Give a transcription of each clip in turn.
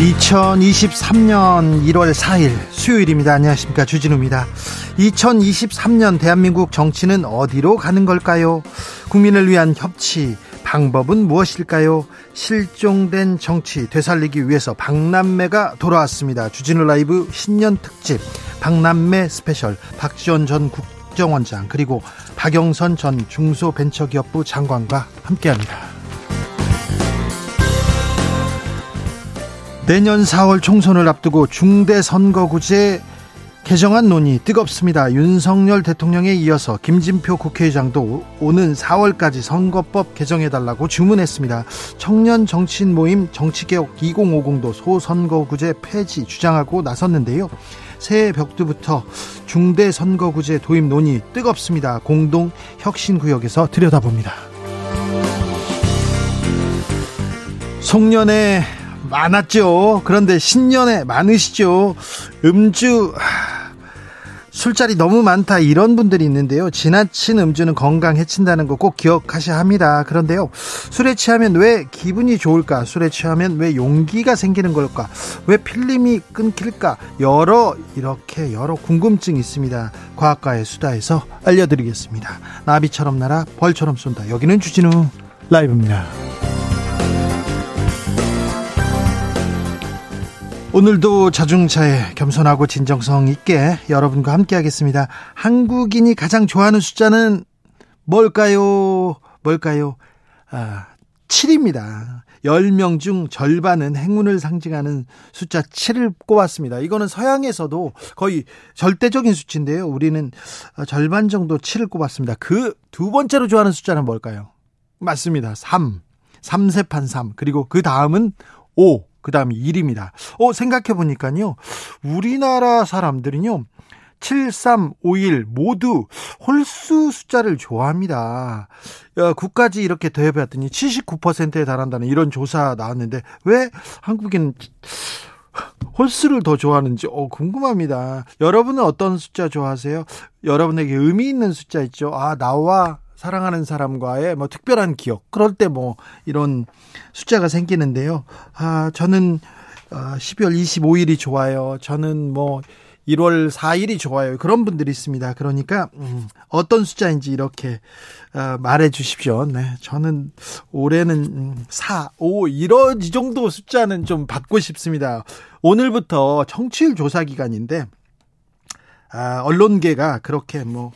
2023년 1월 4일 수요일입니다. 안녕하십니까. 주진우입니다. 2023년 대한민국 정치는 어디로 가는 걸까요? 국민을 위한 협치, 방법은 무엇일까요? 실종된 정치 되살리기 위해서 박남매가 돌아왔습니다. 주진우 라이브 신년 특집 박남매 special 박지원 전 국정원장 그리고 박영선 전 중소벤처기업부 장관과 함께 합니다. 내년 4월 총선을 앞두고 중대선거구제 개정안 논의 뜨겁습니다. 윤석열 대통령에 이어서 김진표 국회의장도 오는 4월까지 선거법 개정해달라고 주문했습니다. 청년 정치인 모임 정치개혁 2050도 소선거구제 폐지 주장하고 나섰는데요. 새해 벽두부터 중대선거구제 도입 논의 뜨겁습니다. 공동 혁신구역에서 들여다봅니다. 송년회 많았죠. 그런데 신년에 많으시죠. 음주 술자리 너무 많다 이런 분들이 있는데요. 지나친 음주는 건강 해친다는 거 꼭 기억하셔야 합니다. 그런데요. 술에 취하면 왜 기분이 좋을까? 술에 취하면 왜 용기가 생기는 걸까? 왜 필름이 끊길까? 여러 이렇게 여러 궁금증이 있습니다. 과학과의 수다에서 알려드리겠습니다. 나비처럼 날아 벌처럼 쏜다. 여기는 주진우 라이브입니다. 오늘도 자중차에 겸손하고 진정성 있게 여러분과 함께 하겠습니다. 한국인이 가장 좋아하는 숫자는 뭘까요? 뭘까요? 아, 7입니다. 10명 중 절반은 행운을 상징하는 숫자 7을 꼽았습니다. 이거는 서양에서도 거의 절대적인 수치인데요. 우리는 절반 정도 7을 꼽았습니다. 그 두 번째로 좋아하는 숫자는 뭘까요? 맞습니다. 3. 3세판 3. 그리고 그 다음은 5. 그 다음이 1입니다. 어, 생각해보니까요. 우리나라 사람들은요. 7351 모두 홀수 숫자를 좋아합니다. 9까지 어, 이렇게 더해봤더니 79%에 달한다는 이런 조사 나왔는데 왜 한국인 홀수를 더 좋아하는지 어, 궁금합니다. 여러분은 어떤 숫자 좋아하세요? 여러분에게 의미 있는 숫자 있죠? 아, 나와 사랑하는 사람과의 뭐 특별한 기억 그럴 때 뭐 이런 숫자가 생기는데요. 아 저는 12월 어, 25일이 좋아요. 저는 뭐 1월 4일이 좋아요. 그런 분들이 있습니다. 그러니까 음, 어떤 숫자인지 이렇게 어, 말해 주십시오. 네. 저는 올해는 4, 5 이런 이 정도 숫자는 좀 받고 싶습니다. 오늘부터 청취율 조사 기간인데 아, 언론계가 그렇게 뭐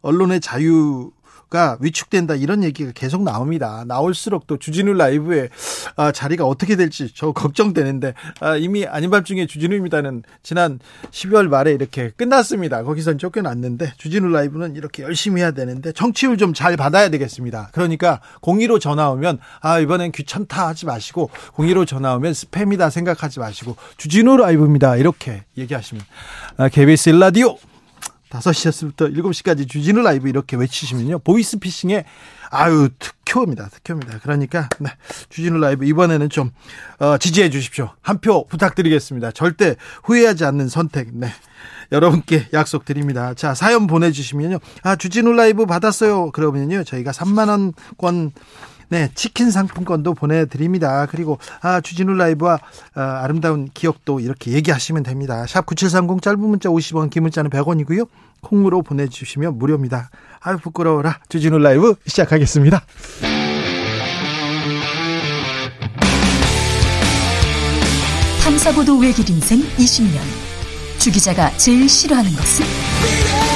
언론의 자유 가 위축된다 이런 얘기가 계속 나옵니다. 나올수록 또 주진우 라이브의 아, 자리가 어떻게 될지 저 걱정되는데 아, 이미 아닌 밤중에 주진우입니다는 지난 12월 말에 이렇게 끝났습니다. 거기선 쫓겨났는데 주진우 라이브는 이렇게 열심히 해야 되는데 정치율 좀 잘 받아야 되겠습니다. 그러니까 02로 전화 오면 아 이번엔 귀찮다 하지 마시고 02로 전화 오면 스팸이다 생각하지 마시고 주진우 라이브입니다. 이렇게 얘기하시면 아, KBS 일라디오 5시부터 7시까지 주진우 라이브 이렇게 외치시면요. 보이스피싱에 아유 특효입니다. 특효입니다. 그러니까 네, 주진우 라이브 이번에는 좀 어, 지지해 주십시오. 한 표 부탁드리겠습니다. 절대 후회하지 않는 선택. 네. 여러분께 약속드립니다. 자, 사연 보내 주시면요. 아, 주진우 라이브 받았어요. 그러면요. 저희가 3만 원권 네, 치킨 상품권도 보내드립니다. 그리고 아, 주진우 라이브와 아, 아름다운 기억도 이렇게 얘기하시면 됩니다. 샵 9730 짧은 문자 50원, 긴 문자는 100원이고요. 콩으로 보내주시면 무료입니다. 아유 부끄러워라. 주진우 라이브 시작하겠습니다. 탐사보도 외길 인생 20년. 주 기자가 제일 싫어하는 것은?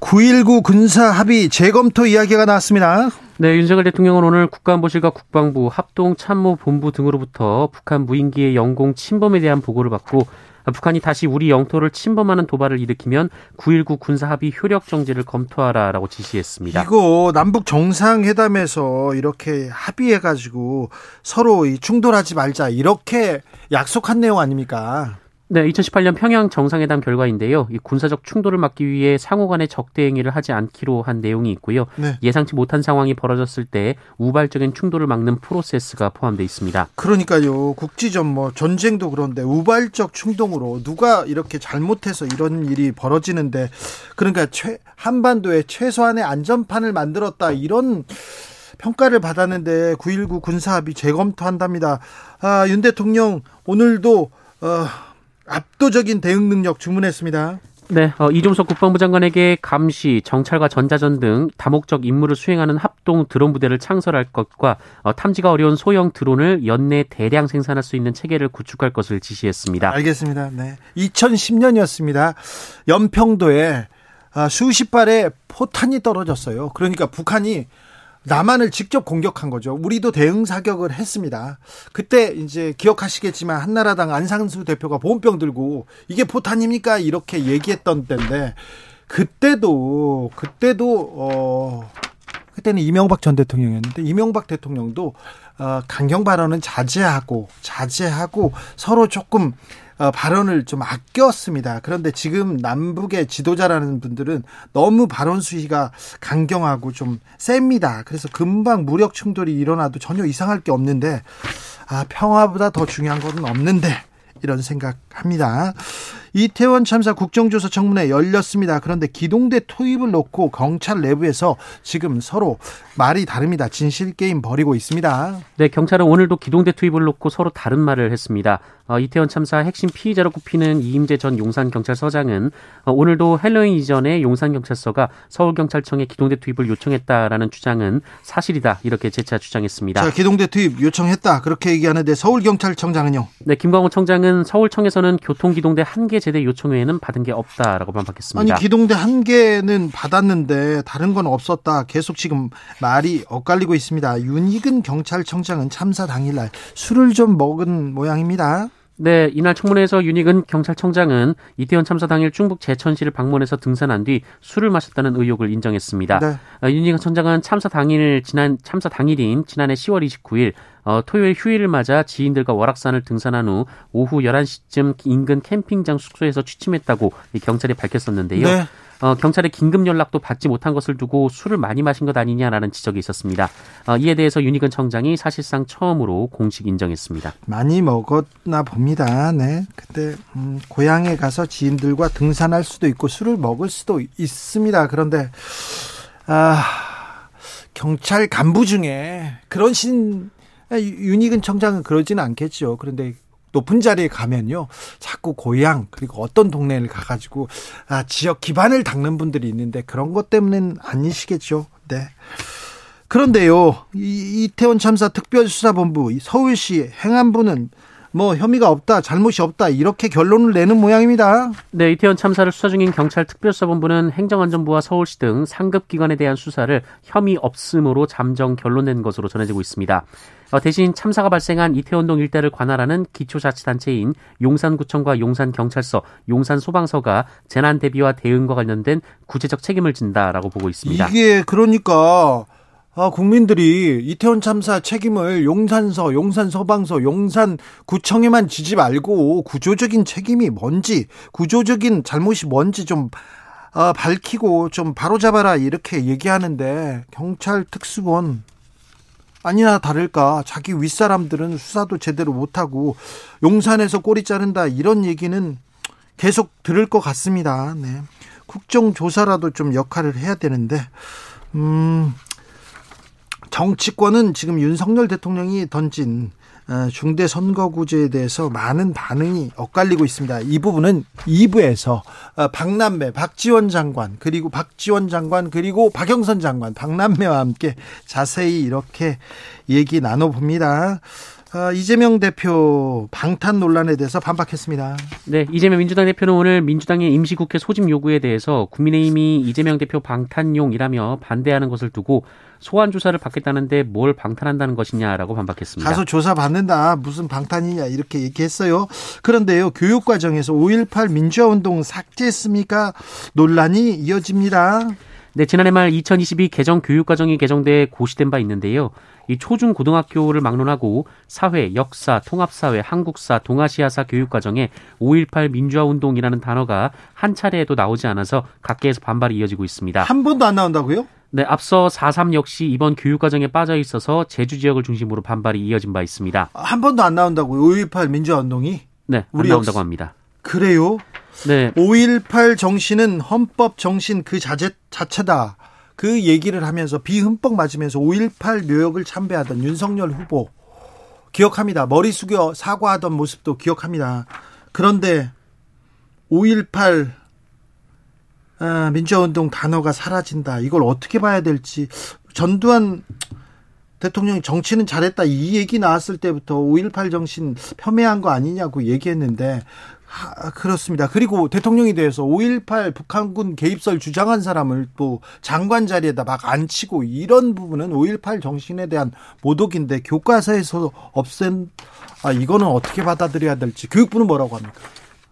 9.19 군사 합의 재검토 이야기가 나왔습니다. 네, 윤석열 대통령은 오늘 국가안보실과 국방부, 합동참모본부 등으로부터 북한 무인기의 영공 침범에 대한 보고를 받고 북한이 다시 우리 영토를 침범하는 도발을 일으키면 9.19 군사합의 효력 정지를 검토하라라고 지시했습니다. 이거 남북 정상회담에서 이렇게 합의해가지고 서로 충돌하지 말자 이렇게 약속한 내용 아닙니까? 네, 2018년 평양 정상회담 결과인데요. 이 군사적 충돌을 막기 위해 상호 간의 적대 행위를 하지 않기로 한 내용이 있고요. 네. 예상치 못한 상황이 벌어졌을 때 우발적인 충돌을 막는 프로세스가 포함되어 있습니다. 그러니까요. 국지전 뭐 전쟁도 그런데 우발적 충동으로 누가 이렇게 잘못해서 이런 일이 벌어지는데 그러니까 최, 한반도에 최소한의 안전판을 만들었다 이런 평가를 받았는데 9.19 군사합의 재검토한답니다. 아, 윤 대통령 오늘도 어, 압도적인 대응 능력 주문했습니다. 네, 어, 이종석 국방부 장관에게 감시, 정찰과 전자전 등 다목적 임무를 수행하는 합동 드론 부대를 창설할 것과 어, 탐지가 어려운 소형 드론을 연내 대량 생산할 수 있는 체계를 구축할 것을 지시했습니다. 알겠습니다. 네, 2010년이었습니다. 연평도에 아, 수십 발의 포탄이 떨어졌어요. 그러니까 북한이 남한을 직접 공격한 거죠. 우리도 대응 사격을 했습니다. 그때 이제 기억하시겠지만 한나라당 안상수 대표가 보온병 들고 이게 포탄입니까? 이렇게 얘기했던 때인데 그때도 그때도 어 그때는 이명박 전 대통령이었는데 이명박 대통령도 어 강경 발언은 자제하고 자제하고 서로 조금 어, 발언을 좀 아꼈습니다. 그런데 지금 남북의 지도자라는 분들은 너무 발언 수위가 강경하고 좀 셉니다. 그래서 금방 무력 충돌이 일어나도 전혀 이상할 게 없는데 아, 평화보다 더 중요한 것은 없는데 이런 생각합니다. 이태원 참사 국정조사 청문회 열렸습니다. 그런데 기동대 투입을 놓고 경찰 내부에서 지금 서로 말이 다릅니다. 진실 게임 벌이고 있습니다. 네, 경찰은 오늘도 기동대 투입을 놓고 서로 다른 말을 했습니다. 어, 이태원 참사 핵심 피의자로 꼽히는 이임재 전 용산경찰서장은 어, 오늘도 헬로윈 이전에 용산경찰서가 서울경찰청에 기동대 투입을 요청했다라는 주장은 사실이다 이렇게 재차 주장했습니다. 자, 기동대 투입 요청했다 그렇게 얘기하는데 서울경찰청장은요? 네, 김광호 청장은 서울청에서는 교통기동대 한개 제대 요청 외에는 받은 게 없다라고 맞받았습니다. 아니 기동대 한 개는 받았는데 다른 건 없었다. 계속 지금 말이 엇갈리고 있습니다. 윤희근 경찰청장은 참사 당일날 술을 좀 먹은 모양입니다. 네, 이날 청문회에서 윤익은 경찰청장은 이태원 참사 당일 중북 제천시를 방문해서 등산한 뒤 술을 마셨다는 의혹을 인정했습니다. 네. 어, 윤익은 청장은 참사 당일 지난 참사 당일인 지난해 10월 29일 어, 토요일 휴일을 맞아 지인들과 월악산을 등산한 후 오후 11시쯤 인근 캠핑장 숙소에서 취침했다고 경찰이 밝혔었는데요. 네. 어, 경찰의 긴급 연락도 받지 못한 것을 두고 술을 많이 마신 것 아니냐라는 지적이 있었습니다. 어, 이에 대해서 윤희근 청장이 사실상 처음으로 공식 인정했습니다. 많이 먹었나 봅니다. 네. 그때 음, 고향에 가서 지인들과 등산할 수도 있고 술을 먹을 수도 있습니다. 그런데 아, 경찰 간부 중에 그런 신 윤희근 청장은 그러지는 않겠죠. 그런데 높은 자리에 가면요. 자꾸 고향 그리고 어떤 동네를 가가지고 아, 지역 기반을 닦는 분들이 있는데 그런 것 때문은 아니시겠죠. 네. 그런데요, 이, 이태원 참사 특별수사본부 서울시 행안부는 뭐 혐의가 없다, 잘못이 없다 이렇게 결론을 내는 모양입니다. 네, 이태원 참사를 수사 중인 경찰 특별수사본부는 행정안전부와 서울시 등 상급 기관에 대한 수사를 혐의 없음으로 잠정 결론낸 것으로 전해지고 있습니다. 어, 대신 참사가 발생한 이태원동 일대를 관할하는 기초자치단체인 용산구청과 용산경찰서, 용산소방서가 재난 대비와 대응과 관련된 구체적 책임을 진다라고 보고 있습니다. 이게 그러니까 아, 국민들이 이태원 참사 책임을 용산서, 용산소방서, 용산구청에만 지지 말고 구조적인 책임이 뭔지, 구조적인 잘못이 뭔지 좀 어, 밝히고 좀 바로잡아라 이렇게 얘기하는데 경찰 특수본 아니나 다를까 자기 윗사람들은 수사도 제대로 못하고 용산에서 꼬리 자른다 이런 얘기는 계속 들을 것 같습니다. 네. 국정조사라도 좀 역할을 해야 되는데 음 정치권은 지금 윤석열 대통령이 던진 어, 중대 선거구제에 대해서 많은 반응이 엇갈리고 있습니다. 이 부분은 2부에서 어, 박남매, 박지원 장관, 그리고 박지원 장관, 그리고 박영선 장관, 박남매와 함께 자세히 이렇게 얘기 나눠 봅니다. 어, 이재명 대표 방탄 논란에 대해서 반박했습니다. 네, 이재명 민주당 대표는 오늘 민주당의 임시국회 소집 요구에 대해서 국민의힘이 이재명 대표 방탄용이라며 반대하는 것을 두고 소환 조사를 받겠다는데 뭘 방탄한다는 것이냐라고 반박했습니다. 가서 조사 받는다 무슨 방탄이냐 이렇게 얘기했어요. 그런데요 교육 과정에서 5.18 민주화 운동 삭제했습니까? 논란이 이어집니다. 네, 지난해 말 2022 개정 교육과정이 개정돼 고시된 바 있는데요. 이 초중 고등학교를 막론하고 사회, 역사, 통합사회, 한국사, 동아시아사 교육 과정에 5.18 민주화 운동이라는 단어가 한 차례에도 나오지 않아서 각계에서 반발이 이어지고 있습니다. 한 번도 안 나온다고요? 네, 앞서 4.3 역시 이번 교육과정에 빠져 있어서 제주 지역을 중심으로 반발이 이어진 바 있습니다. 한 번도 안 나온다고요? 5.18 민주화 운동이? 네, 안 나온다고 합니다. 그래요? 네. 5.18 정신은 헌법 정신 그 자체, 자체다. 그 얘기를 하면서 비 흠뻑 맞으면서 5.18 묘역을 참배하던 윤석열 후보 기억합니다. 머리 숙여 사과하던 모습도 기억합니다. 그런데 5.18 아, 민주화운동 단어가 사라진다. 이걸 어떻게 봐야 될지 전두환 대통령이 정치는 잘했다 이 얘기 나왔을 때부터 5.18 정신 폄훼한 거 아니냐고 얘기했는데 아, 그렇습니다. 그리고 대통령이 대해서 5.18 북한군 개입설 주장한 사람을 또 장관 자리에다 막 앉히고 이런 부분은 5.18 정신에 대한 모독인데 교과서에서 없앤 아 이거는 어떻게 받아들여야 될지 교육부는 뭐라고 합니까?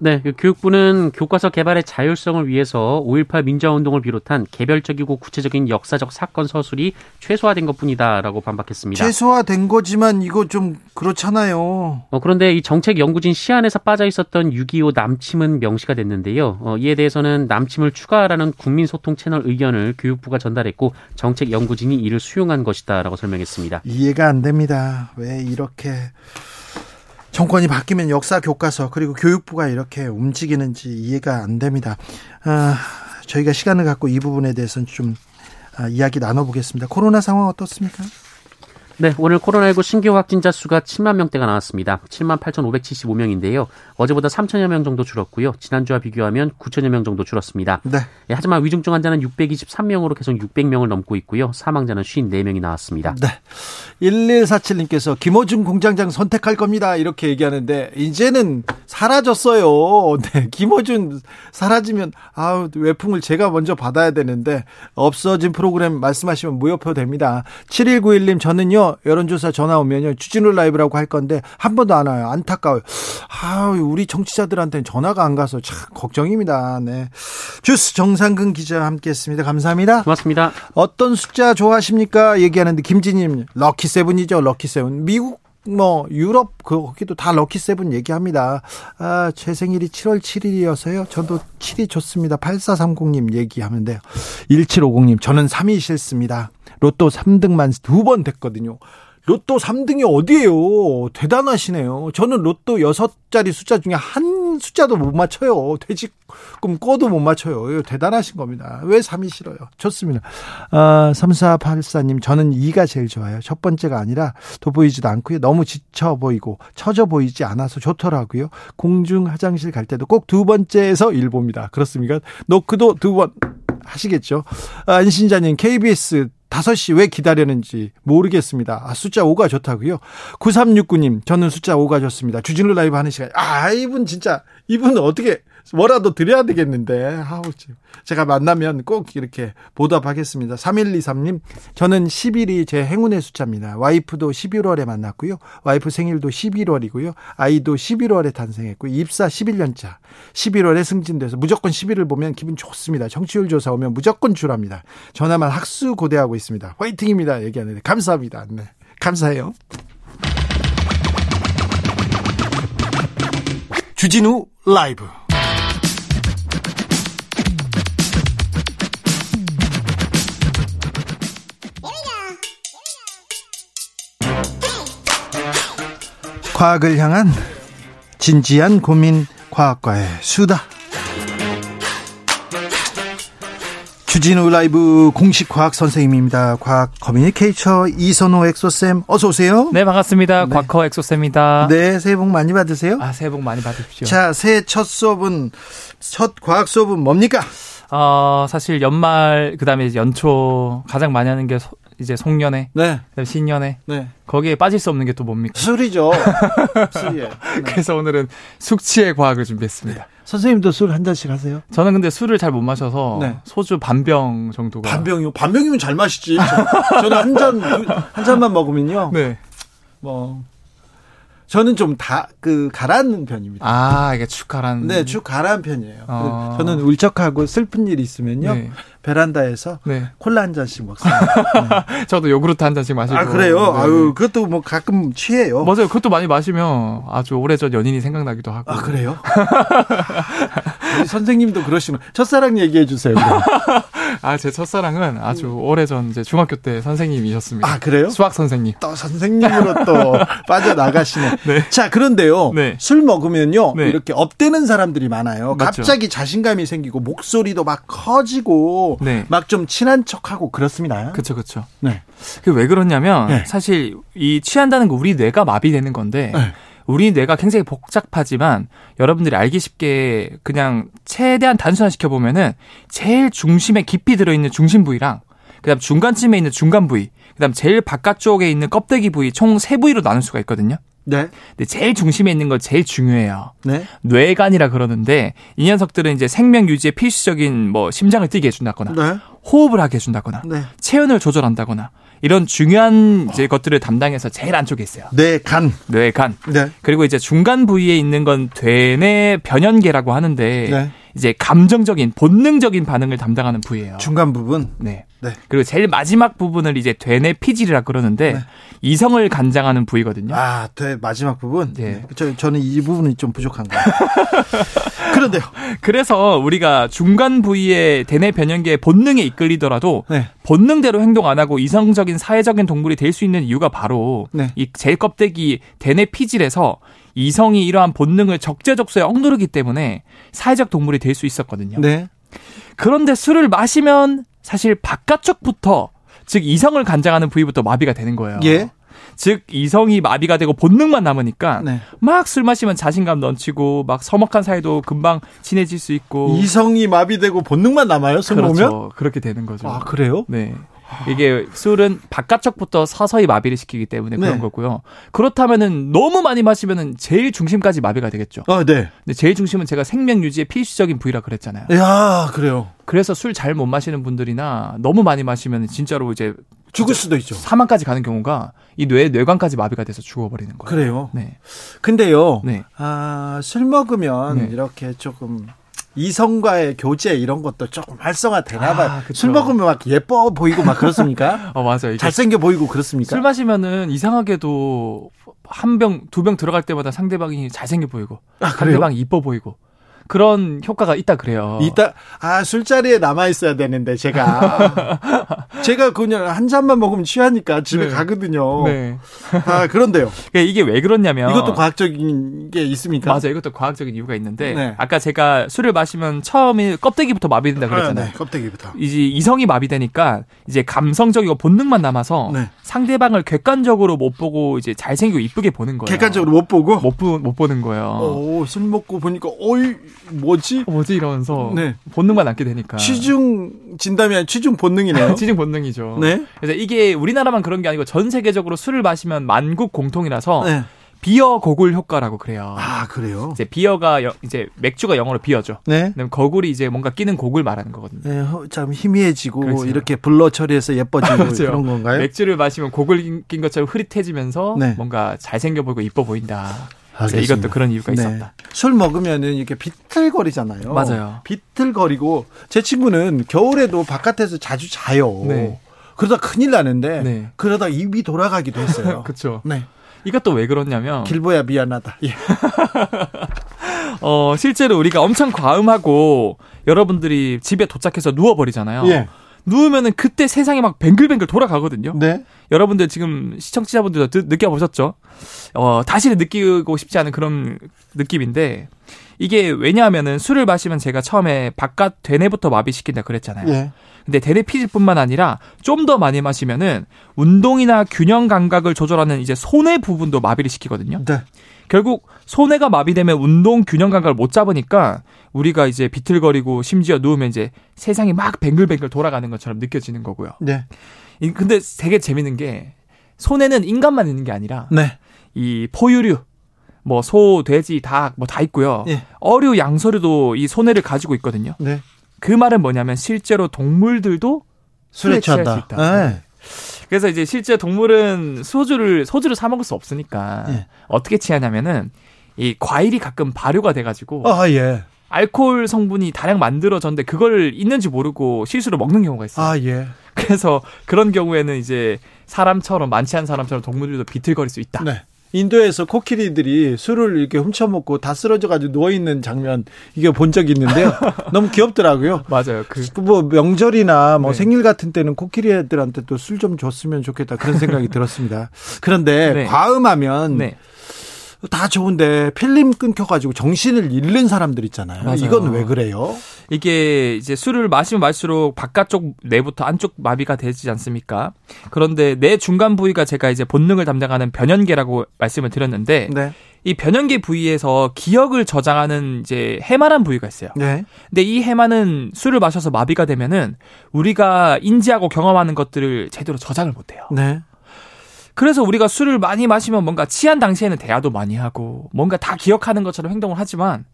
네, 그 교육부는 교과서 개발의 자율성을 위해서 5.18 민주화운동을 비롯한 개별적이고 구체적인 역사적 사건 서술이 최소화된 것뿐이다라고 반박했습니다. 최소화된 거지만 이거 좀 그렇잖아요. 어, 그런데 이 정책 연구진 시안에서 빠져 있었던 6.25 남침은 명시가 됐는데요. 어, 이에 대해서는 남침을 추가하라는 국민소통 채널 의견을 교육부가 전달했고 정책 연구진이 이를 수용한 것이다라고 설명했습니다. 이해가 안 됩니다. 왜 이렇게 정권이 바뀌면 역사 교과서 그리고 교육부가 이렇게 움직이는지 이해가 안 됩니다. 아, 저희가 시간을 갖고 이 부분에 대해서는 좀 아, 이야기 나눠보겠습니다. 코로나 상황 어떻습니까? 네, 오늘 코로나19 신규 확진자 수가 7만 명대가 나왔습니다. 7만 8,575명인데요. 어제보다 3천여 명 정도 줄었고요. 지난주와 비교하면 9천여 명 정도 줄었습니다. 네. 네, 하지만 위중증 환자는 623명으로 계속 600명을 넘고 있고요. 사망자는 54명이 나왔습니다. 네. 1147님께서 김어준 공장장 선택할 겁니다. 이렇게 얘기하는데 이제는 사라졌어요. 네, 김어준 사라지면 아우 외풍을 제가 먼저 받아야 되는데 없어진 프로그램 말씀하시면 무효표 됩니다. 7191님 저는요 여론조사 전화 오면요 주진우 라이브라고 할 건데 한 번도 안 와요. 안타까워요. 아, 우리 청취자들한테는 전화가 안 가서 참 걱정입니다. 네. 주스 정상근 기자 함께했습니다. 감사합니다. 고맙습니다. 어떤 숫자 좋아하십니까? 얘기하는데 김진님 lucky seven이죠. lucky seven. 미국 뭐 유럽 그 거기도 다 lucky seven 얘기합니다. 아, 제 생일이 7월 7일이어서요. 저도 7이 좋습니다. 8430님 얘기하면돼요. 1750님 저는 3이 싫습니다. 로또 3등만 두 번 됐거든요. 로또 3등이 어디예요? 대단하시네요. 저는 로또 6자리 숫자 중에 한 숫자도 못 맞춰요. 돼지꿈 꿔도 못 맞춰요. 대단하신 겁니다. 왜 3이 싫어요? 좋습니다. 아, 3484님, 저는 2가 제일 좋아요. 첫 번째가 아니라 돋보이지도 않고요. 너무 지쳐 보이고 처져 보이지 않아서 좋더라고요. 공중 화장실 갈 때도 꼭 두 번째에서 일 봅니다. 그렇습니까? 노크도 두 번 하시겠죠. 아, 안신자님, KBS 5시 왜 기다렸는지 모르겠습니다. 아, 숫자 5가 좋다고요? 9369님, 저는 숫자 5가 좋습니다. 주진우 라이브 하는 시간. 아, 이분 진짜, 이분 어떻게, 뭐라도 드려야 되겠는데. 아우, 제가 만나면 꼭 이렇게 보답하겠습니다. 3123님, 저는 10일이 제 행운의 숫자입니다. 와이프도 11월에 만났고요. 와이프 생일도 11월이고요. 아이도 11월에 탄생했고, 입사 11년차. 11월에 승진돼서 무조건 11을 보면 기분 좋습니다. 정치율 조사 오면 무조건 줄합니다. 전화만 학수 고대하고 있습니다. 화이팅입니다. 얘기하는데. 감사합니다. 네. 감사해요. 주진우 라이브. 과학을 향한 진지한 고민 과학과의 수다. 주진우 라이브 공식 과학 선생님입니다. 과학 communicator 이선호 엑소쌤 어서 오세요. 네 반갑습니다. 네. 과커 엑소쌤입니다. 네 새해 복 많이 받으세요. 아 새해 복 많이 받으십시오. 자 새해 첫 수업은 첫 과학 수업은 뭡니까? 어 사실 연말 그다음에 연초 가장 많이 하는 게 이제 송년회, 네. 신년회, 네. 거기에 빠질 수 없는 게 또 뭡니까? 술이죠. 술이에요. 네. 그래서 오늘은 숙취의 과학을 준비했습니다. 선생님도 술 한 잔씩 하세요? 저는 근데 술을 잘 못 마셔서 네. 소주 반병 정도가 반병이요? 반병이면 잘 마시지. 저, 저는 한 잔, 한 잔만 먹으면요. 네. 뭐. 저는 좀 다, 그, 가라앉는 편입니다. 아, 이게 축하란. 네, 쭉 가라앉는 편이에요. 어. 저는 울적하고 슬픈 일이 있으면요. 네. 베란다에서 네. 콜라 한 잔씩 먹습니다. 저도 요구르트 한 잔씩 마시고. 아, 그래요? 네. 아유, 그것도 뭐 가끔 취해요. 맞아요. 그것도 많이 마시면 아주 오래전 연인이 생각나기도 하고. 아, 그래요? 선생님도 그러시면 첫사랑 얘기해 주세요. 아, 제 첫사랑은 아주 오래전 이제 중학교 때 선생님이셨습니다. 아, 그래요? 수학 선생님. 또 선생님으로 또 빠져나가시네. 네. 자, 그런데요. 네. 술 먹으면요. 네. 이렇게 업되는 사람들이 많아요. 맞죠. 갑자기 자신감이 생기고 목소리도 막 커지고 네. 막좀 친한 척하고 그렇습니다. 그쵸, 그쵸. 네. 그왜 그러냐면 네. 사실 이 취한다는 거 우리 뇌가 마비되는 건데 네. 우리 뇌가 굉장히 복잡하지만 여러분들이 알기 쉽게 그냥 최대한 단순화시켜 보면은 제일 중심에 깊이 들어 있는 중심 부위랑 그다음 중간쯤에 있는 중간 부위, 그다음 제일 바깥쪽에 있는 껍데기 부위 총 세 부위로 나눌 수가 있거든요. 네. 근데 제일 중심에 있는 거 제일 중요해요. 네. 뇌간이라 그러는데 이 녀석들은 이제 생명 유지에 필수적인 뭐 심장을 뛰게 해준다거나 네. 호흡을 하게 해준다거나 네. 체온을 조절한다거나 이런 중요한 이제 것들을 담당해서 제일 안쪽에 있어요. 네, 간. 뇌간. 네. 그리고 이제 중간 부위에 있는 건 되뇌 변연계라고 하는데 네. 이제 감정적인 본능적인 반응을 담당하는 부위예요. 중간 부분. 네. 네. 그리고 제일 마지막 부분을 이제 되뇌 피질이라 그러는데 네. 이성을 간장하는 부위거든요. 아, 네, 마지막 부분. 네. 네. 저, 저는 이 부분이 좀 부족한 거예요. 그런데요. 그래서 우리가 중간 부위의 대뇌 변연계의 본능에 이끌리더라도 네. 본능대로 행동 안 하고 이성적인 사회적인 동물이 될 수 있는 이유가 바로 네. 이 제일 껍데기 대뇌 피질에서 이성이 이러한 본능을 적재적소에 억누르기 때문에 사회적 동물이 될 수 있었거든요. 네. 그런데 술을 마시면 사실 바깥쪽부터 즉 이성을 간장하는 부위부터 마비가 되는 거예요. 예. 즉 이성이 마비가 되고 본능만 남으니까 네. 막술 마시면 자신감 넘치고 막 서먹한 사이도 금방 친해질 수 있고 이성이 마비되고 본능만 남아요, 술 그렇죠. 먹으면? 그렇게 되는 거죠. 아, 그래요? 네. 이게 술은 바깥쪽부터 서서히 마비를 시키기 때문에 그런 네. 거고요. 그렇다면은 너무 많이 마시면은 제일 중심까지 마비가 되겠죠. 아, 네. 근데 제일 중심은 제가 생명 유지의 필수적인 부위라 그랬잖아요. 야, 그래요. 그래서 술 잘 못 마시는 분들이나 너무 많이 마시면 진짜로 이제 죽을 수도 있죠. 사망까지 가는 경우가 이 뇌 뇌관까지 마비가 돼서 죽어버리는 거예요. 그래요. 네. 근데요. 네. 아, 술 먹으면 네. 이렇게 조금 이성과의 교제 이런 것도 조금 활성화되나 봐요. 아. 술 먹으면 막 예뻐 보이고 막 그렇습니까? 어 맞아요. 잘생겨 보이고 그렇습니까? 술 마시면은 이상하게도 한 병, 두 병 들어갈 때마다 상대방이 잘생겨 보이고 아? 상대방이 이뻐 보이고 그런 효과가 있다 그래요. 이따 아 술자리에 남아 있어야 되는데 제가 제가 그냥 한 잔만 먹으면 취하니까 집에 네. 가거든요. 네. 아 그런데요. 그러니까 이게 왜 그러냐면 이것도 과학적인 게 있습니까? 맞아요. 이것도 과학적인 이유가 있는데 네. 아까 제가 술을 마시면 처음에 껍데기부터 마비된다 그랬잖아요. 아, 네, 껍데기부터. 이제 이성이 마비되니까 이제 감성적이고 본능만 남아서 네. 상대방을 객관적으로 못 보고 이제 잘생기고 이쁘게 보는 거예요. 객관적으로 못 보고. 못, 보, 못 보는 거예요. 오, 술 먹고 보니까 어이 뭐지? 어, 뭐지 이러면서 네. 본능만 남게 되니까. 취중 진담이 아니라 취중 본능이네요. 취중 본능이죠. 네. 그래서 이게 우리나라만 그런 게 아니고 전 세계적으로 술을 마시면 만국 공통이라서 네. beer goggle 효과라고 그래요. 아 그래요. 이제 beer가 여- 이제 맥주가 영어로 beer죠. 네. 그다음 goggle이 이제 뭔가 끼는 고글 말하는 거거든요. 네, 허- 참 희미해지고 그렇죠. 이렇게 blur 처리해서 예뻐지고 맞아요. 그런 건가요? 맥주를 마시면 고글 낀- 낀 것처럼 흐릿해지면서 네. 뭔가 잘생겨 보이고 이뻐 보인다. 알겠습니다. 이것도 그런 이유가 네. 있었다. 술 먹으면은 이렇게 비틀거리잖아요. 맞아요. 비틀거리고 제 친구는 겨울에도 바깥에서 자주 자요. 네. 그러다 큰일 나는데 네. 그러다 입이 돌아가기도 했어요. 그렇죠. 네. 이것도 왜 그러냐면 길보야 미안하다. 예. 어 실제로 우리가 엄청 과음하고 여러분들이 집에 도착해서 누워 버리잖아요. 예. 누우면은 그때 세상이 막 뱅글뱅글 돌아가거든요. 네. 여러분들 지금 시청자분들도 드- 느껴보셨죠? 어, 다시는 느끼고 싶지 않은 그런 느낌인데, 이게 왜냐하면은 술을 마시면 제가 처음에 바깥 되뇌부터 마비시킨다 그랬잖아요. 예. 근데 대뇌 피질뿐만 아니라 좀 더 많이 마시면은 운동이나 균형 감각을 조절하는 이제 손의 부분도 마비를 시키거든요. 네. 결국 손해가 마비되면 운동 균형 감각을 못 잡으니까 우리가 이제 비틀거리고 심지어 누우면 이제 세상이 막 뱅글뱅글 돌아가는 것처럼 느껴지는 거고요. 네. 근데 되게 재밌는 게 손해는 인간만 있는 게 아니라 네. 이 포유류 뭐 소, 돼지, 닭 뭐 다 있고요. 예. 어류, 양서류도 이 손해를 가지고 있거든요. 네. 그 말은 뭐냐면 실제로 동물들도 술에 취할. 수 있다. 네. 그래서 이제 실제 동물은 소주를 소주를 사 먹을 수 없으니까 예. 어떻게 취하냐면은 이 과일이 가끔 발효가 돼가지고 아, 예. 알코올 성분이 다량 만들어졌는데 그걸 있는지 모르고 실수로 먹는 경우가 있어요. 아, 예. 그래서 그런 경우에는 이제 사람처럼 않은 사람처럼 동물들도 비틀거릴 수 있다. 네. 인도에서 코끼리들이 술을 이렇게 훔쳐먹고 다 쓰러져가지고 누워있는 장면, 이게 본 적이 있는데요. 너무 귀엽더라고요. 맞아요. 그 뭐 명절이나 뭐 네. 생일 같은 때는 코끼리 애들한테 또 술 좀 줬으면 좋겠다 그런 생각이 들었습니다. 그런데 네. 과음하면 네. 다 좋은데 필름 끊겨가지고 정신을 잃는 사람들 있잖아요. 맞아요. 이건 왜 그래요? 이게 이제 술을 마시면 마실수록 바깥쪽 뇌부터 안쪽 마비가 되지 않습니까? 그런데 뇌 중간 부위가 제가 이제 본능을 담당하는 변연계라고 말씀을 드렸는데 네, 이 변연계 부위에서 기억을 저장하는 이제 해마란 부위가 있어요. 네, 근데 이 해마는 술을 마셔서 마비가 되면은 우리가 인지하고 경험하는 것들을 제대로 저장을 못 해요. 네. 그래서 우리가 술을 많이 마시면 뭔가 취한 당시에는 대화도 많이 하고 뭔가 다 기억하는 것처럼 행동을 하지만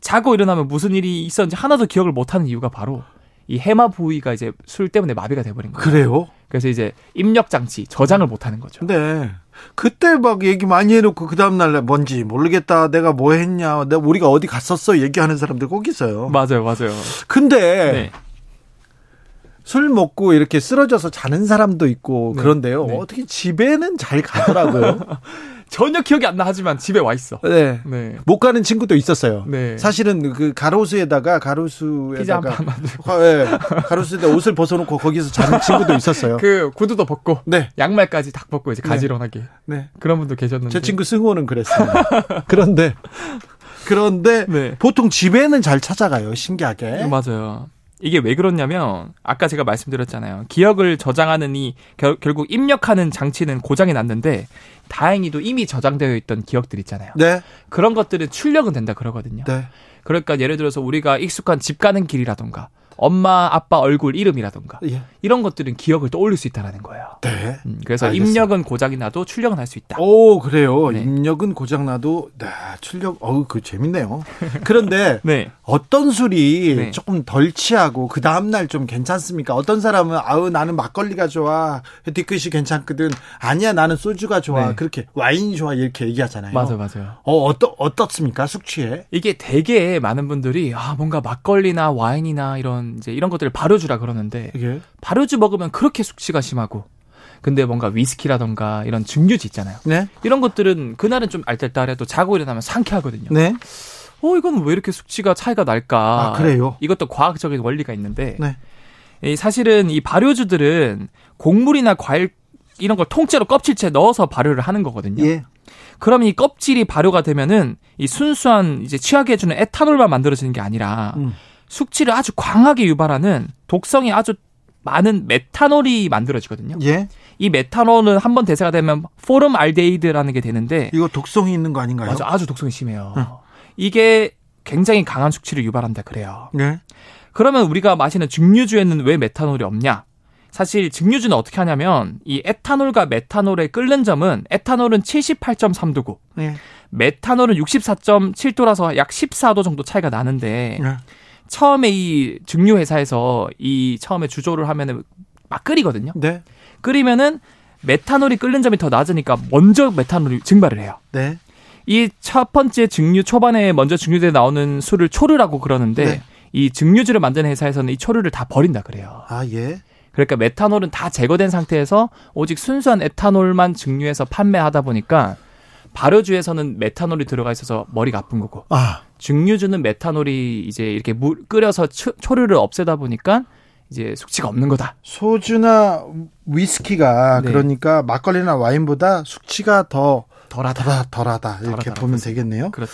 자고 일어나면 무슨 일이 있었는지 하나도 기억을 못 하는 이유가 바로 이 해마 부위가 이제 술 때문에 마비가 돼버린 거예요. 그래요? 그래서 이제 입력 장치 저장을 못 하는 거죠. 네. 그때 막 얘기 많이 해놓고 그 다음 날 뭔지 모르겠다. 내가 뭐 했냐. 내가 우리가 어디 갔었어. 얘기하는 사람들 꼭 있어요. 맞아요, 맞아요. 근데 네. 술 먹고 이렇게 쓰러져서 자는 사람도 있고 네. 그런데요. 네. 어떻게 집에는 잘 가더라고요. 전혀 기억이 안 나 하지만 집에 와 있어. 네. 네. 못 가는 친구도 있었어요. 네. 사실은 그 가로수에다가 가로수에다가 예, 가로수에다 옷을 벗어 놓고 거기서 자는 친구도 있었어요. 그 구두도 벗고 네, 양말까지 딱 벗고 이제 네. 가지런하게 네. 그런 분도 계셨는데. 제 친구 승호는 그랬습니다. 그런데 그런데 네. 보통 집에는 잘 찾아가요. 신기하게. 맞아요. 이게 왜 그렇냐면 아까 제가 말씀드렸잖아요. 기억을 저장하는 이 결, 결국 입력하는 장치는 고장이 났는데 다행히도 이미 저장되어 있던 기억들 있잖아요. 네, 그런 것들은 출력은 된다 그러거든요. 네, 그러니까 예를 들어서 우리가 익숙한 집 가는 길이라던가 엄마 아빠 얼굴 이름이라던가 예, 이런 것들은 기억을 떠올릴 수 있다라는 거예요. 네. 음, 그래서 알겠어요. 입력은 고장이 나도 출력은 할 수 있다. 오 그래요. 네. 입력은 고장 나도 네, 출력. 어우 그 재밌네요. 그런데 네. 어떤 술이 네. 조금 덜 취하고 그 다음 날 좀 괜찮습니까? 어떤 사람은 아우 나는 막걸리가 좋아 뒤끝이 괜찮거든. 아니야 나는 소주가 좋아. 네. 그렇게 와인이 좋아 이렇게 얘기하잖아요. 맞아 맞아요. 어 어떠 어떻습니까 숙취에? 이게 되게 많은 분들이 아 뭔가 막걸리나 와인이나 이런 이제 이런 것들을 발효주라 그러는데 이게 발효주 먹으면 그렇게 숙취가 심하고 근데 뭔가 위스키라던가 이런 증류주 있잖아요. 네, 이런 것들은 그날은 좀 알뜰딸해도 자고 일어나면 상쾌하거든요. 네, 어 이건 왜 이렇게 숙취가 차이가 날까? 아, 그래요? 이것도 과학적인 원리가 있는데 네. 이 사실은 이 발효주들은 곡물이나 과일 이런 걸 통째로 껍질째 넣어서 발효를 하는 거거든요. 예, 그럼 이 껍질이 발효가 되면은 이 순수한 이제 취하게 해주는 에탄올만 만들어지는 게 아니라 음. 숙취를 아주 광하게 유발하는 독성이 아주 많은 메탄올이 만들어지거든요. 예. 이 메탄올은 한 번 대사가 되면 포름 알데히드라는 게 되는데 이거 독성이 있는 거 아닌가요? 아주 아주 독성이 심해요. 응. 이게 굉장히 강한 숙취를 유발한다 그래요. 네, 그러면 우리가 마시는 증류주에는 왜 메탄올이 없냐? 사실 증류주는 어떻게 하냐면 이 에탄올과 메탄올의 끓는 점은 에탄올은 78.3도고 네, 메탄올은 64.7도라서 약 14도 정도 차이가 나는데 네. 처음에 이 증류 회사에서 이 처음에 주조를 하면은 막 끓이거든요. 네, 끓이면은 메탄올이 끓는 점이 더 낮으니까 먼저 메탄올이 증발을 해요. 네. 이 첫 번째 증류 초반에 먼저 증류돼 나오는 술을 초류라고 그러는데 네. 이 증류주를 만드는 회사에서는 이 초류를 다 버린다 그래요. 아 예. 그러니까 메탄올은 다 제거된 상태에서 오직 순수한 에탄올만 증류해서 판매하다 보니까 발효주에서는 메탄올이 들어가 있어서 머리가 아픈 거고 아, 증류주는 메탄올이 이제 이렇게 물 끓여서 초, 초류를 없애다 보니까 이제 숙취가 없는 거다. 소주나 위스키가 네. 그러니까 막걸리나 와인보다 숙취가 더 덜하다. 덜하, 덜하다 이렇게 덜하다. 보면 되겠네요. 그렇죠.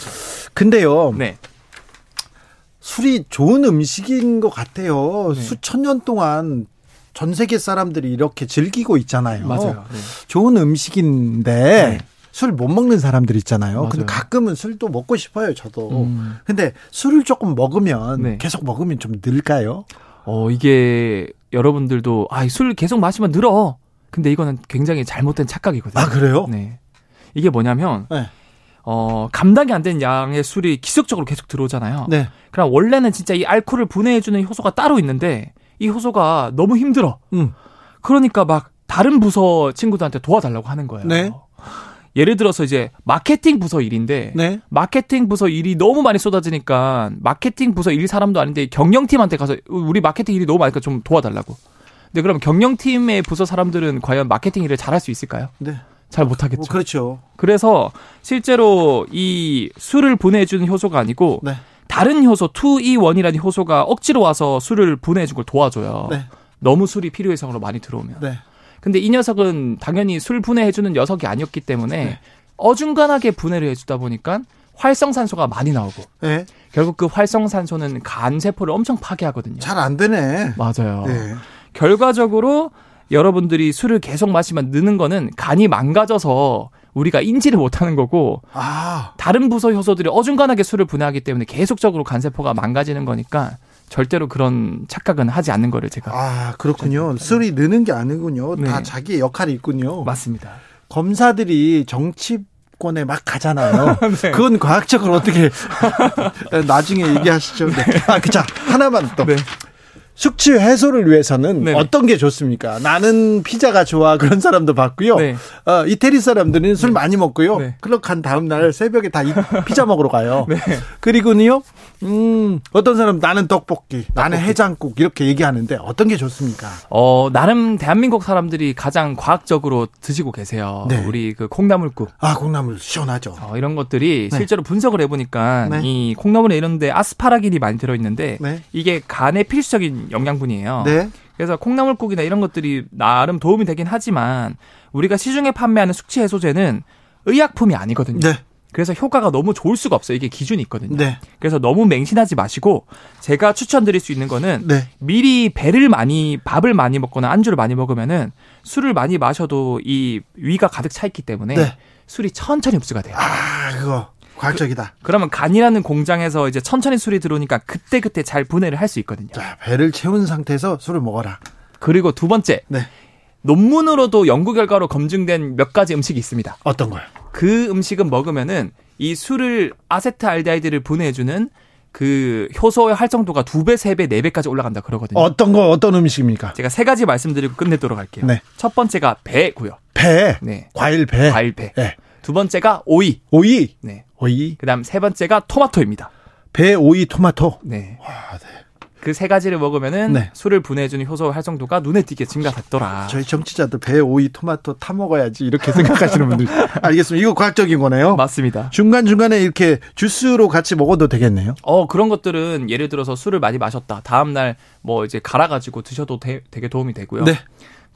근데요, 네. 술이 좋은 음식인 것 같아요. 네. 수천 년 동안 전 세계 사람들이 이렇게 즐기고 있잖아요. 맞아요. 네. 좋은 음식인데 네. 술 못 먹는 사람들 있잖아요. 맞아요. 근데 가끔은 술도 먹고 싶어요, 저도. 음. 근데 술을 조금 먹으면 네. 계속 먹으면 좀 늘까요? 어, 이게 여러분들도 아, 술 계속 마시면 늘어. 근데 이거는 굉장히 잘못된 착각이거든요. 아, 그래요? 네. 이게 뭐냐면 네. 어, 감당이 안 되는 양의 술이 기습적으로 계속 들어오잖아요. 네. 그럼 원래는 진짜 이 알코올을 분해해 주는 효소가 따로 있는데 이 효소가 너무 힘들어. 음. 그러니까 막 다른 부서 친구들한테 도와달라고 하는 거예요. 네. 예를 들어서 이제 마케팅 부서 일인데 네. 마케팅 부서 일이 너무 많이 쏟아지니까 마케팅 부서 일 사람도 아닌데 경영팀한테 가서 우리 마케팅 일이 너무 많으니까 좀 도와달라고. 근데 그럼 경영팀의 부서 사람들은 과연 마케팅 일을 잘할 수 있을까요? 네. 잘 못하겠죠. 어, 그렇죠. 그래서 실제로 이 술을 분해해주는 효소가 아니고 네. 다른 효소 2E1이라는 효소가 억지로 와서 술을 분해해준 걸 도와줘요. 네. 너무 술이 필요해성으로 많이 들어오면. 네. 근데 이 녀석은 당연히 술 분해해주는 녀석이 아니었기 때문에 네. 어중간하게 분해를 해주다 보니까 활성산소가 많이 나오고 네. 결국 그 활성산소는 간 세포를 엄청 파괴하거든요. 잘 안 되네. 맞아요. 네. 결과적으로 여러분들이 술을 계속 마시면 느는 거는 간이 망가져서 우리가 인지를 못하는 거고 아. 다른 부서 효소들이 어중간하게 술을 분해하기 때문에 계속적으로 간세포가 망가지는 거니까 절대로 그런 착각은 하지 않는 거를 제가 아, 그렇군요. 술이 느는 게 아니군요. 다 네. 자기의 역할이 있군요. 맞습니다. 검사들이 정치 권에 막 가잖아요. 네. 그건 과학적으로 어떻게 나중에 얘기하시죠. 네. 아, 그자 하나만 또. 네. 숙취 해소를 위해서는 네네. 어떤 게 좋습니까? 나는 피자가 좋아 그런 사람도 봤고요. 네. 어, 이태리 사람들은 술 많이 먹고요. 네. 클럽 간 다음 날 새벽에 다 이- 피자 먹으러 가요. 네. 그리고는요, 음, 어떤 사람 나는 떡볶이, 나는 해장국 이렇게 얘기하는데 어떤 게 좋습니까? 어, 나름 대한민국 사람들이 가장 과학적으로 드시고 계세요. 네. 우리 그 콩나물국. 아, 콩나물 시원하죠. 어, 이런 것들이 네. 실제로 분석을 해 보니까 네. 이 콩나물에 이런데 아스파라긴이 많이 들어 있는데 네. 이게 간에 필수적인 영양분이에요. 네. 그래서 콩나물국이나 이런 것들이 나름 도움이 되긴 하지만 우리가 시중에 판매하는 숙취 해소제는 의약품이 아니거든요. 네. 그래서 효과가 너무 좋을 수가 없어요. 이게 기준이 있거든요. 네. 그래서 너무 맹신하지 마시고 제가 추천드릴 수 있는 거는 네. 미리 배를 많이 밥을 많이 먹거나 안주를 많이 먹으면은 술을 많이 마셔도 이 위가 가득 차 있기 때문에 네. 술이 천천히 흡수가 돼요. 아, 그거 과학적이다. 그 러면 간이라는 공장에서 이제 천천히 술이 들어오니까 그때 그때 잘 분해를 할 수 있거든요. 자, 배를 채운 상태에서 술을 먹어라. 그리고 두 번째 네. 논문으로도 연구 결과로 검증된 몇 가지 음식이 있습니다. 어떤 거요? 그 음식은 먹으면은 이 술을 아세트알데히드를 분해해주는 그 효소의 활성도가 두 배, 세 배, 네 배까지 올라간다 그러거든요. 어떤 거, 어떤 음식입니까? 제가 세 가지 말씀드리고 끝내도록 할게요. 네. 첫 번째가 배고요. 배. 네. 과일 배. 과일 배. 네. 두 번째가 오이. 오이. 네. 오이. 그다음 세 번째가 토마토입니다. 배, 오이, 토마토. 네. 아, 네. 그 세 가지를 먹으면은 네. 술을 분해해주는 효소 활성도가 눈에 띄게 증가됐더라. 저희 정치자들 배, 오이, 토마토 타 먹어야지 이렇게 생각하시는 분들. 알겠습니다. 이거 과학적인 거네요. 맞습니다. 중간 중간에 이렇게 주스로 같이 먹어도 되겠네요. 어 그런 것들은 예를 들어서 술을 많이 마셨다. 다음 날 뭐 이제 갈아가지고 드셔도 되, 게 도움이 되고요. 네.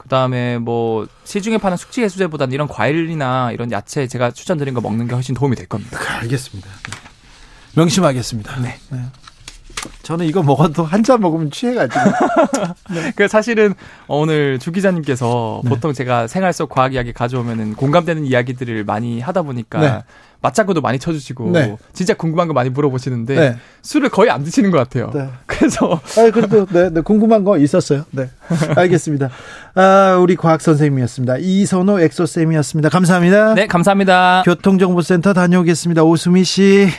그 다음에 뭐 시중에 파는 숙취 해소제보다는 이런 과일이나 이런 야채 제가 추천드린 거 먹는 게 훨씬 도움이 될 겁니다. 알겠습니다. 명심하겠습니다. 네. 저는 이거 먹어도 한 잔 먹으면 취해가지고. 그 사실은 오늘 주 기자님께서 네. 보통 제가 생활 속 과학 이야기 가져오면은 공감되는 이야기들을 많이 하다 보니까 네. 맞장구도 많이 쳐주시고 네. 진짜 궁금한 거 많이 물어보시는데 네. 술을 거의 안 드시는 것 같아요. 네. 그래서 아, 그래도 네, 네, 궁금한 거 있었어요. 네. 알겠습니다. 아, 우리 과학 선생님이었습니다. 이선호 엑소 쌤이었습니다. 감사합니다. 네 감사합니다. 교통정보센터 다녀오겠습니다. 오수미 씨.